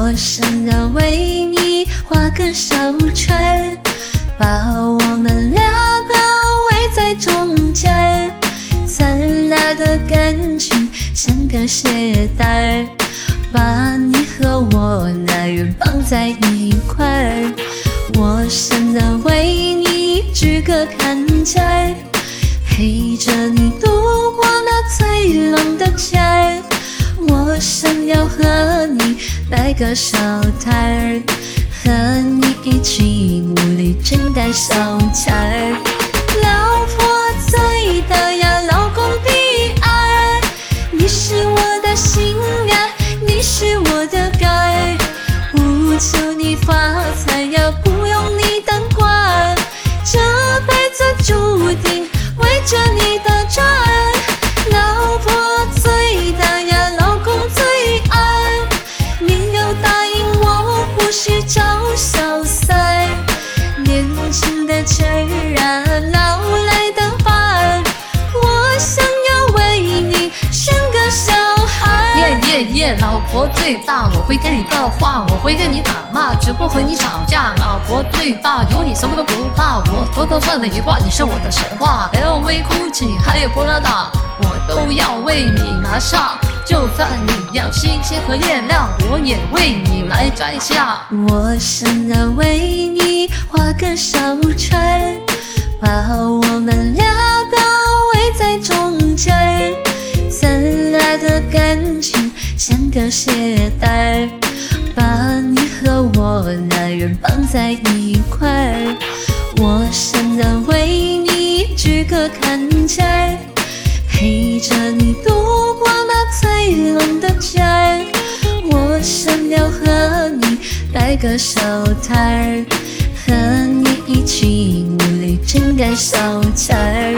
我想要为你画个小圈，把我们俩包围在中间。咱俩的感情像个鞋带，把你和我男人绑在一块儿。我想要为你举个坎肩，陪着你度过那最冷的天。我想要和摆个小摊儿，和你一起努力挣点小钱儿。老婆最大呀，老公第二。你是我的心呀，你是我的肝儿。不求你发财呀，不用你当官儿，这辈子注定围着你我会跟你的话，我会跟你打骂，绝不和你吵架。老婆最大，有你什么都不怕，我偷偷算了一话，你是我的神话。LV、GUCCI 还有 Prada，我都要为你拿下。就算你要星星和月亮，我也为你来摘下。我想要为你画个小圈儿，把我们俩个鞋带，把你和我男人绑在一块儿。我想要为你举个坎肩儿，陪着你度过那最冷的天儿。我想要和你摆个小摊儿，和你一起努力挣点小钱儿。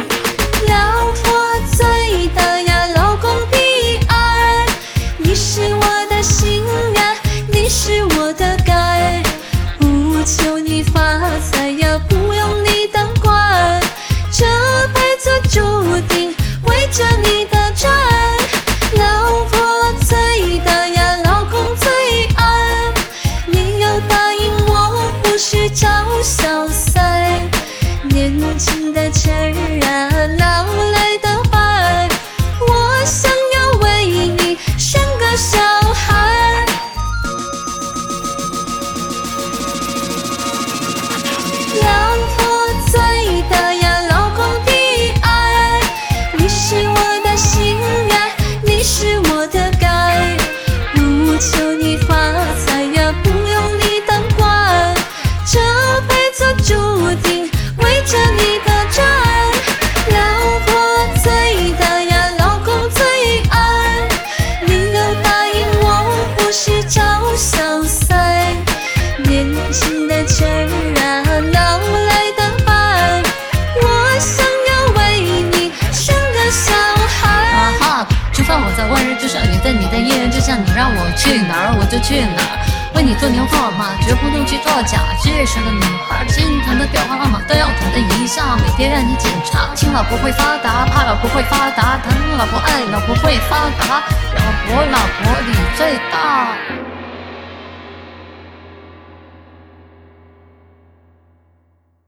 做注定围着你的转。老婆最大呀，老公最二。你要答应我，不许找小三。年轻的情儿啊，老来的伴。我想要为你生个小孩。啊哈！就算我在万人之上，也在你的一人之下。你让我去哪儿，我就去哪儿。为你做牛做马，绝不弄虚作假。街上的女孩，心疼的电话号码都要统的一下，每天让你检查。亲老婆会发达，怕老婆会发达，疼老婆爱老婆会发达。老婆，老婆你最大。